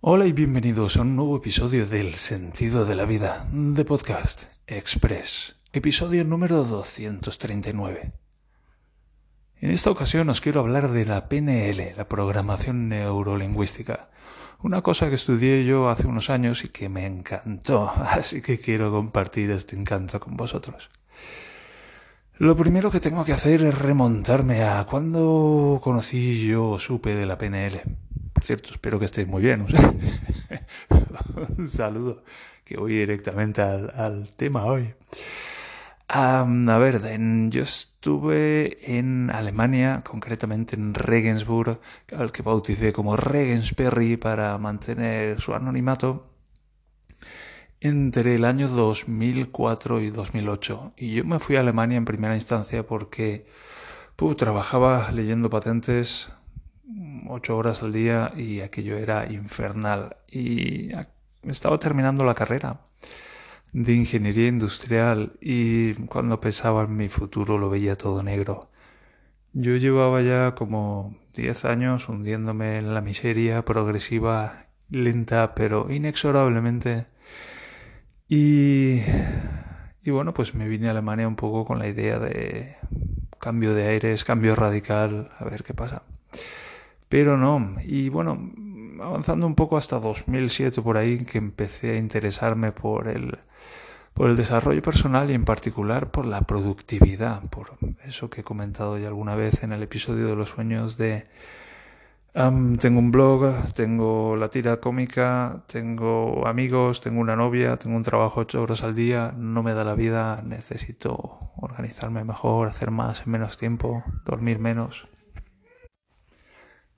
Hola y bienvenidos a un nuevo episodio del Sentido de la Vida de Podcast Express, episodio número 239. En esta ocasión os quiero hablar de la PNL, la programación neurolingüística, una cosa que estudié yo hace unos años y que me encantó, así que quiero compartir este encanto con vosotros. Lo primero que tengo que hacer es remontarme a cuando conocí yo o supe de la PNL. Por cierto, espero que estéis muy bien. Un saludo, que voy directamente al, tema hoy. a ver, yo estuve en Alemania, concretamente en Regensburg, al que bauticé como Regensperry para mantener su anonimato entre el año 2004 y 2008. Y yo me fui a Alemania en primera instancia porque trabajaba leyendo patentes ocho horas al día y aquello era infernal. Y estaba terminando la carrera de ingeniería industrial y cuando pensaba en mi futuro lo veía todo negro. Yo llevaba ya como diez años hundiéndome en la miseria progresiva, lenta, pero inexorablemente y, y bueno, pues me vine a Alemania un poco con la idea de cambio de aires, cambio radical, a ver qué pasa. Pero no, y bueno, avanzando un poco hasta 2007 por ahí, que empecé a interesarme por el, por el desarrollo personal y en particular por la productividad, por eso que he comentado ya alguna vez en el episodio de los sueños de tengo un blog, tengo la tira cómica, tengo amigos, tengo una novia, tengo un trabajo ocho horas al día, no me da la vida, necesito organizarme mejor, hacer más en menos tiempo, dormir menos.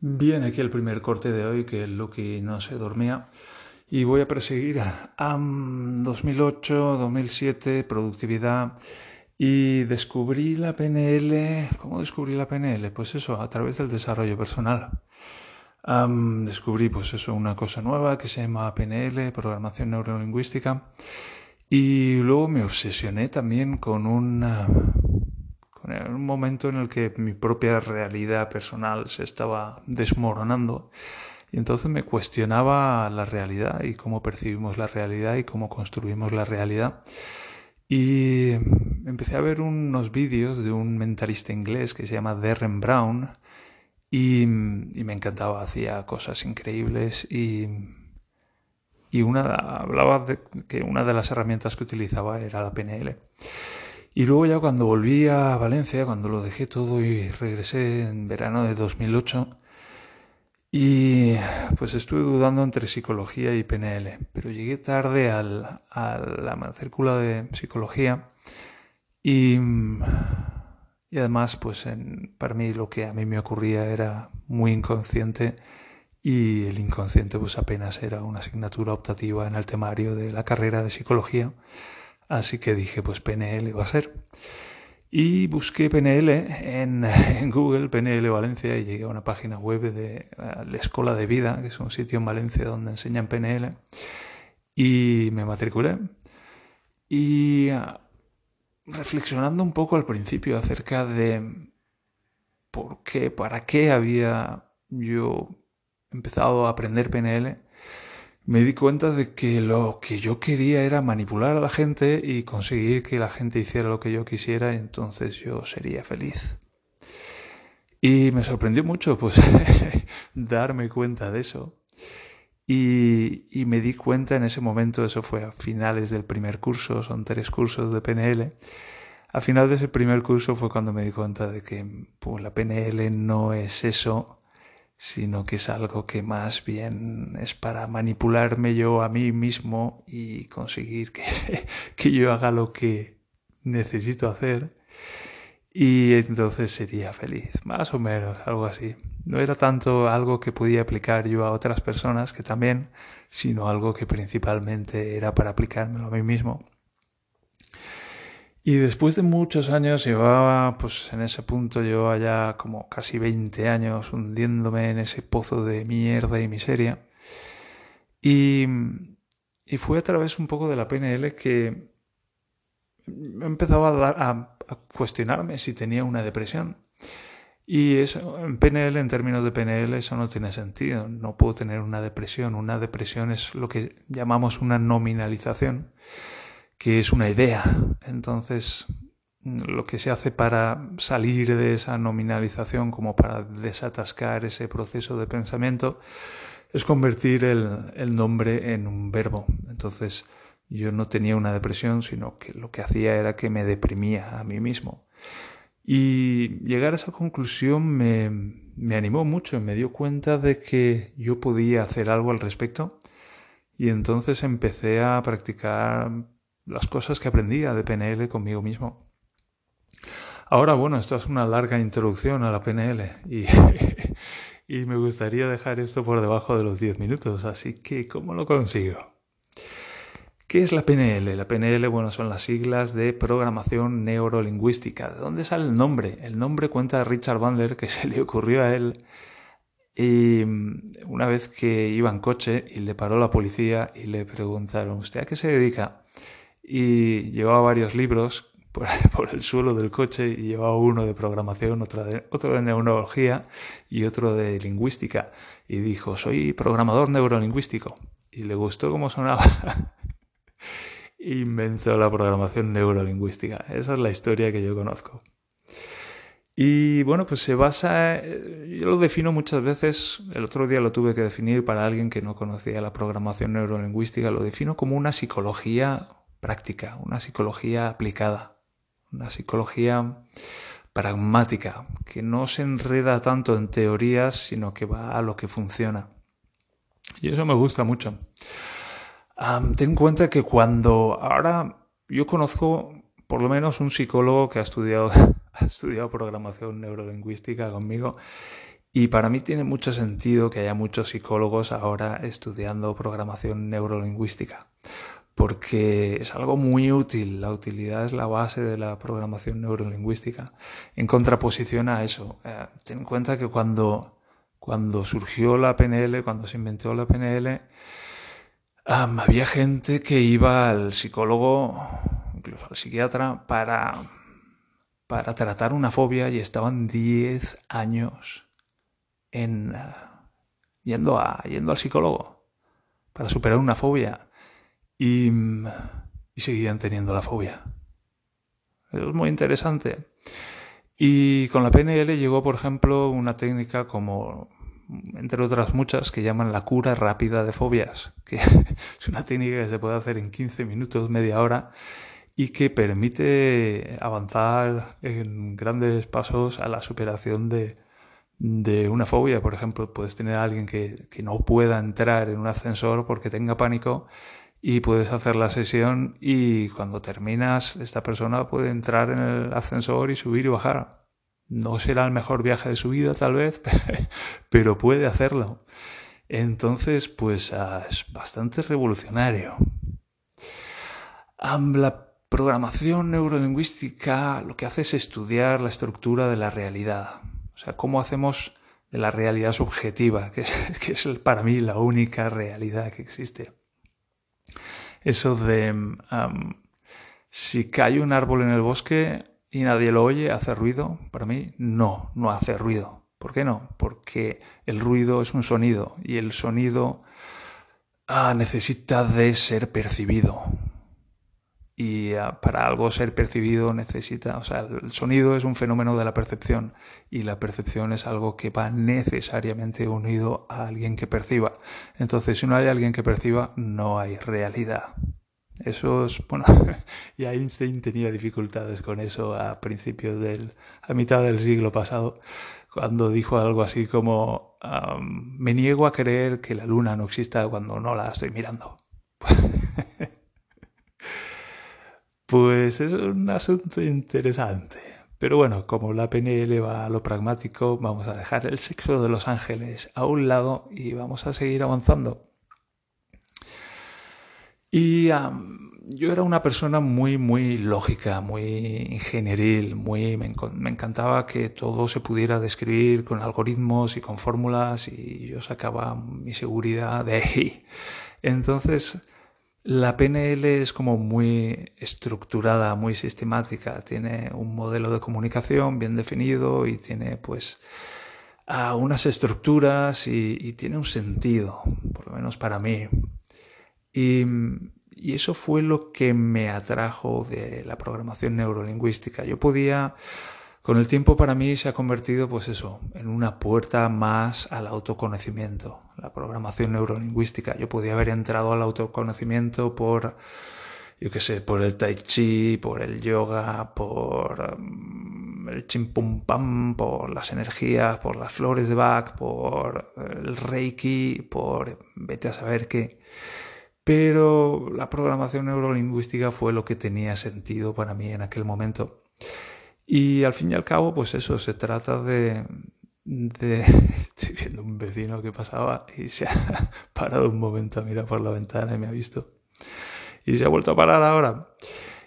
Bien, aquí el primer corte de hoy, que Lucky no se dormía. Y voy a perseguir a 2008, 2007, productividad y descubrí la PNL. ¿Cómo descubrí la PNL? Pues eso, a través del desarrollo personal. descubrí, pues eso, una cosa nueva que se llama PNL, programación neurolingüística. Y luego me obsesioné también con una, con un momento en el que mi propia realidad personal se estaba desmoronando. Y entonces me cuestionaba la realidad y cómo percibimos la realidad y cómo construimos la realidad. Y empecé a ver unos vídeos de un mentalista inglés que se llama Derren Brown y, me encantaba, hacía cosas increíbles y, y una, hablaba de que una de las herramientas que utilizaba era la PNL. Y luego ya cuando volví a Valencia, cuando lo dejé todo y regresé en verano de 2008, y pues estuve dudando entre psicología y PNL, pero llegué tarde al, a la matrícula de psicología y, y además pues en, para mí lo que a mí me ocurría era muy inconsciente y el inconsciente pues apenas era una asignatura optativa en el temario de la carrera de psicología, así que dije pues PNL va a ser. Y busqué PNL en, en, Google, PNL Valencia, y llegué a una página web de la Escuela de Vida, que es un sitio en Valencia donde enseñan PNL, y me matriculé. Y ah, reflexionando un poco al principio acerca de por qué, para qué había yo empezado a aprender PNL, me di cuenta de que lo que yo quería era manipular a la gente y conseguir que la gente hiciera lo que yo quisiera entonces yo sería feliz. Y me sorprendió mucho pues darme cuenta de eso. Y, y, me di cuenta en ese momento, eso fue a finales del primer curso, son tres cursos de PNL. A final de ese primer curso fue cuando me di cuenta de que pues, la PNL no es eso sino que es algo que más bien es para manipularme yo a mí mismo y conseguir que, que yo haga lo que necesito hacer y entonces sería feliz, más o menos, algo así. No era tanto algo que podía aplicar yo a otras personas, que también, sino algo que principalmente era para aplicármelo a mí mismo. Y después de muchos años, llevaba, pues en ese punto, llevaba ya como casi 20 años hundiéndome en ese pozo de mierda y miseria. Y, y fue a través un poco de la PNL que empezaba a, dar, a, cuestionarme si tenía una depresión. Y eso, en PNL, en términos de PNL, eso no tiene sentido. No puedo tener una depresión. Una depresión es lo que llamamos una nominalización, que es una idea. Entonces, lo que se hace para salir de esa nominalización, como para desatascar ese proceso de pensamiento, es convertir el, nombre en un verbo. Entonces yo no tenía una depresión, sino que lo que hacía era que me deprimía a mí mismo. Y llegar a esa conclusión me, me animó mucho, me dio cuenta de que yo podía hacer algo al respecto y entonces empecé a practicar las cosas que aprendía de PNL conmigo mismo. Ahora, bueno, esto es una larga introducción a la PNL y, y me gustaría dejar esto por debajo de los 10 minutos, así que ¿cómo lo consigo? ¿Qué es la PNL? La PNL, bueno, son las siglas de programación neurolingüística. ¿De dónde sale el nombre? El nombre cuenta Richard Bandler que se le ocurrió a él y mm, una vez que iba en coche y le paró la policía y le preguntaron, ¿usted a qué se dedica? Y llevaba varios libros por, el suelo del coche y llevaba uno de programación, otro de, neurología y otro de lingüística. Y dijo, soy programador neurolingüístico. Y le gustó cómo sonaba. Inventó la programación neurolingüística. Esa es la historia que yo conozco. Y bueno, pues se basa, eh, yo lo defino muchas veces, el otro día lo tuve que definir para alguien que no conocía la programación neurolingüística, lo defino como una psicología práctica, una psicología aplicada una psicología pragmática, que no se enreda tanto en teorías, sino que va a lo que funciona. Y eso me gusta mucho. ten en cuenta que cuando ahora yo conozco por lo menos un psicólogo que ha estudiado, ha estudiado programación neurolingüística conmigo y para mí tiene mucho sentido que haya muchos psicólogos ahora estudiando programación neurolingüística porque es algo muy útil. La utilidad es la base de la programación neurolingüística. En contraposición a eso, eh, ten en cuenta que cuando, cuando surgió la PNL, cuando se inventó la PNL, había gente que iba al psicólogo, incluso al psiquiatra, para, para tratar una fobia y estaban 10 años en, eh, yendo, a, yendo al psicólogo para superar una fobia y, seguían teniendo la fobia. Es muy interesante. Y con la PNL llegó, por ejemplo, una técnica como, entre otras muchas, que llaman la cura rápida de fobias, que es una técnica que se puede hacer en 15 minutos, media hora, y que permite avanzar en grandes pasos a la superación de, de una fobia. Por ejemplo, puedes tener a alguien que, que no pueda entrar en un ascensor porque tenga pánico y puedes hacer la sesión y cuando terminas esta persona puede entrar en el ascensor y subir y bajar. No será el mejor viaje de su vida tal vez, pero puede hacerlo. Entonces, pues ah, es bastante revolucionario. la programación neurolingüística lo que hace es estudiar la estructura de la realidad. O sea, cómo hacemos de la realidad subjetiva, que es para mí la única realidad que existe eso de si cae un árbol en el bosque y nadie lo oye, ¿hace ruido? Para mí, no, no hace ruido. ¿Por qué no? Porque el ruido es un sonido y el sonido ah, necesita de ser percibido y ah, para algo ser percibido necesita, o sea, el sonido es un fenómeno de la percepción y la percepción es algo que va necesariamente unido a alguien que perciba. Entonces, si no hay alguien que perciba, no hay realidad. Eso es, bueno, y Einstein tenía dificultades con eso a principios del, a mitad del siglo pasado, cuando dijo algo así como, me niego a creer que la luna no exista cuando no la estoy mirando. Pues es un asunto interesante. Pero bueno, como la PNL va a lo pragmático, vamos a dejar el sexo de los ángeles a un lado y vamos a seguir avanzando. Y yo era una persona muy, muy lógica, muy ingenieril, muy, me, me, encantaba que todo se pudiera describir con algoritmos y con fórmulas y yo sacaba mi seguridad de ahí. Entonces, La PNL es como muy estructurada, muy sistemática, tiene un modelo de comunicación bien definido y tiene pues unas estructuras y, tiene un sentido, por lo menos para mí. Y, y eso fue lo que me atrajo de la programación neurolingüística. Yo podía con el tiempo para mí se ha convertido, pues eso, en una puerta más al autoconocimiento, la programación neurolingüística. Yo podía haber entrado al autoconocimiento por, yo qué sé, por el tai chi, por el yoga, por mm, el chimpum pam, por las energías, por las flores de Bach, por el reiki, por vete a saber qué. Pero la programación neurolingüística fue lo que tenía sentido para mí en aquel momento. Y al fin y al cabo, pues eso, se trata de, de... Estoy viendo un vecino que pasaba y se ha parado un momento a mirar por la ventana y me ha visto. Y se ha vuelto a parar ahora.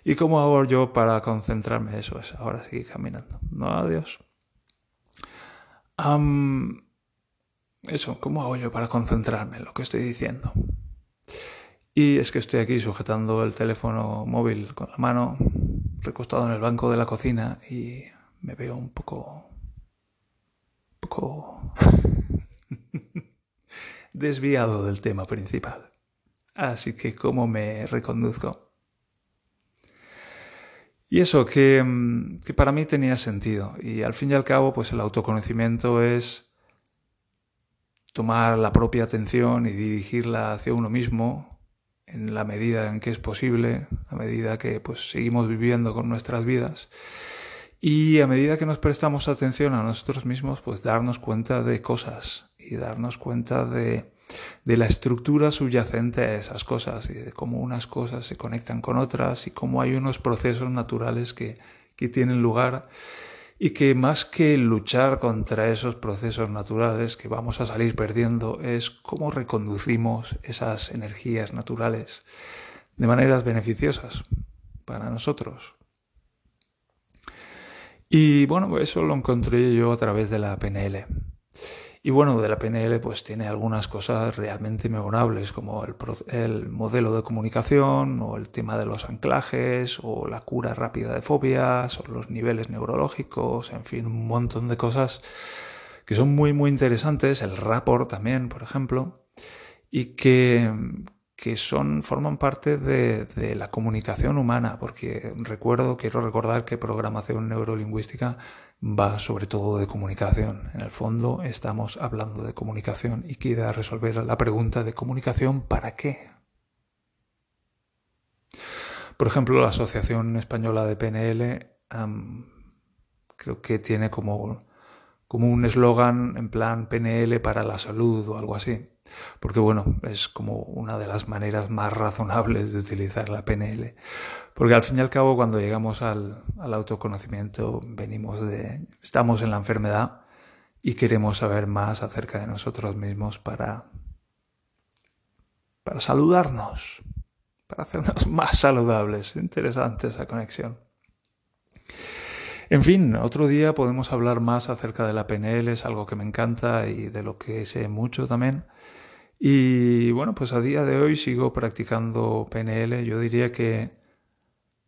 ¿Y cómo hago yo para concentrarme? Eso es, ahora seguir caminando. No, adiós. eso, ¿cómo hago yo para concentrarme en lo que estoy diciendo? Y es que estoy aquí sujetando el teléfono móvil con la mano, recostado en el banco de la cocina y me veo un poco... un poco... desviado del tema principal. Así que, ¿cómo me reconduzco? Y eso, que, mm, que para mí tenía sentido. Y al fin y al cabo, pues el autoconocimiento es tomar la propia atención y dirigirla hacia uno mismo en la medida en que es posible, a medida que pues seguimos viviendo con nuestras vidas y a medida que nos prestamos atención a nosotros mismos, pues darnos cuenta de cosas y darnos cuenta de, de la estructura subyacente a esas cosas y de cómo unas cosas se conectan con otras y cómo hay unos procesos naturales que, que tienen lugar y que más que luchar contra esos procesos naturales que vamos a salir perdiendo es cómo reconducimos esas energías naturales de maneras beneficiosas para nosotros. Y bueno, eso lo encontré yo a través de la PNL. Y bueno, de la PNL pues tiene algunas cosas realmente memorables, como el, el, modelo de comunicación, o el tema de los anclajes, o la cura rápida de fobias, o los niveles neurológicos, en fin, un montón de cosas que son muy, muy interesantes. El rapport también, por ejemplo, y que, que son, forman parte de, la comunicación humana, porque recuerdo, quiero recordar que programación neurolingüística va sobre todo de comunicación. En el fondo estamos hablando de comunicación y queda resolver la pregunta de comunicación ¿para qué? Por ejemplo, la Asociación Española de PNL creo que tiene como, como un eslogan en plan PNL para la salud o algo así. Porque bueno, es como una de las maneras más razonables de utilizar la PNL. Porque al fin y al cabo, cuando llegamos al, autoconocimiento, venimos de. estamos en la enfermedad y queremos saber más acerca de nosotros mismos para. para saludarnos, para hacernos más saludables. Interesante esa conexión. En fin, otro día podemos hablar más acerca de la PNL, es algo que me encanta y de lo que sé mucho también. Y bueno, pues a día de hoy sigo practicando PNL. Yo diría que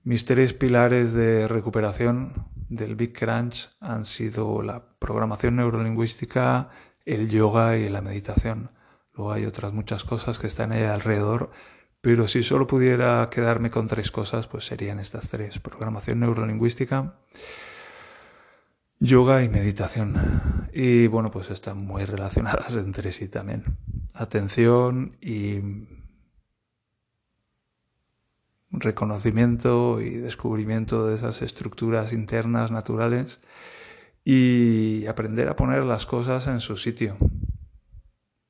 mis tres pilares de recuperación del Big Crunch han sido la programación neurolingüística, el yoga y la meditación. Luego hay otras muchas cosas que están ahí alrededor, pero si solo pudiera quedarme con tres cosas, pues serían estas tres. Programación neurolingüística, yoga y meditación. Y bueno, pues están muy relacionadas entre sí también. Atención y reconocimiento y descubrimiento de esas estructuras internas naturales y aprender a poner las cosas en su sitio.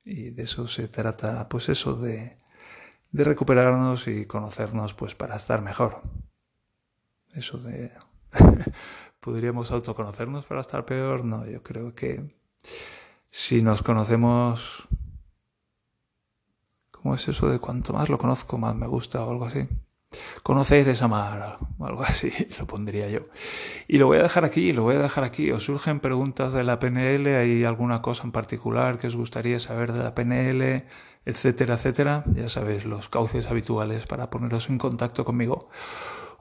Y de eso se trata, pues eso, de, de recuperarnos y conocernos pues para estar mejor. Eso de... ¿Podríamos autoconocernos para estar peor? No, yo creo que si nos conocemos... ¿Cómo es eso de cuanto más lo conozco, más me gusta o algo así? Conocer esa amar, o algo así, lo pondría yo. Y lo voy a dejar aquí, lo voy a dejar aquí. ¿Os surgen preguntas de la PNL? ¿Hay alguna cosa en particular que os gustaría saber de la PNL? etcétera, etcétera. Ya sabes, los cauces habituales para poneros en contacto conmigo.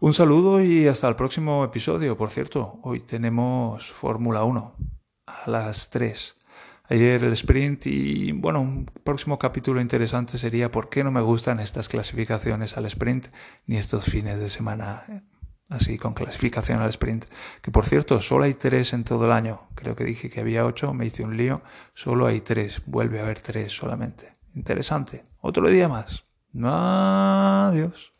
Un saludo y hasta el próximo episodio. Por cierto, hoy tenemos Fórmula 1 a las 3. Ayer el sprint y bueno, un próximo capítulo interesante sería por qué no me gustan estas clasificaciones al sprint ni estos fines de semana así con clasificación al sprint. Que por cierto, solo hay tres en todo el año. Creo que dije que había ocho, me hice un lío. Solo hay tres, vuelve a haber tres solamente. Interesante. Otro día más. Adiós.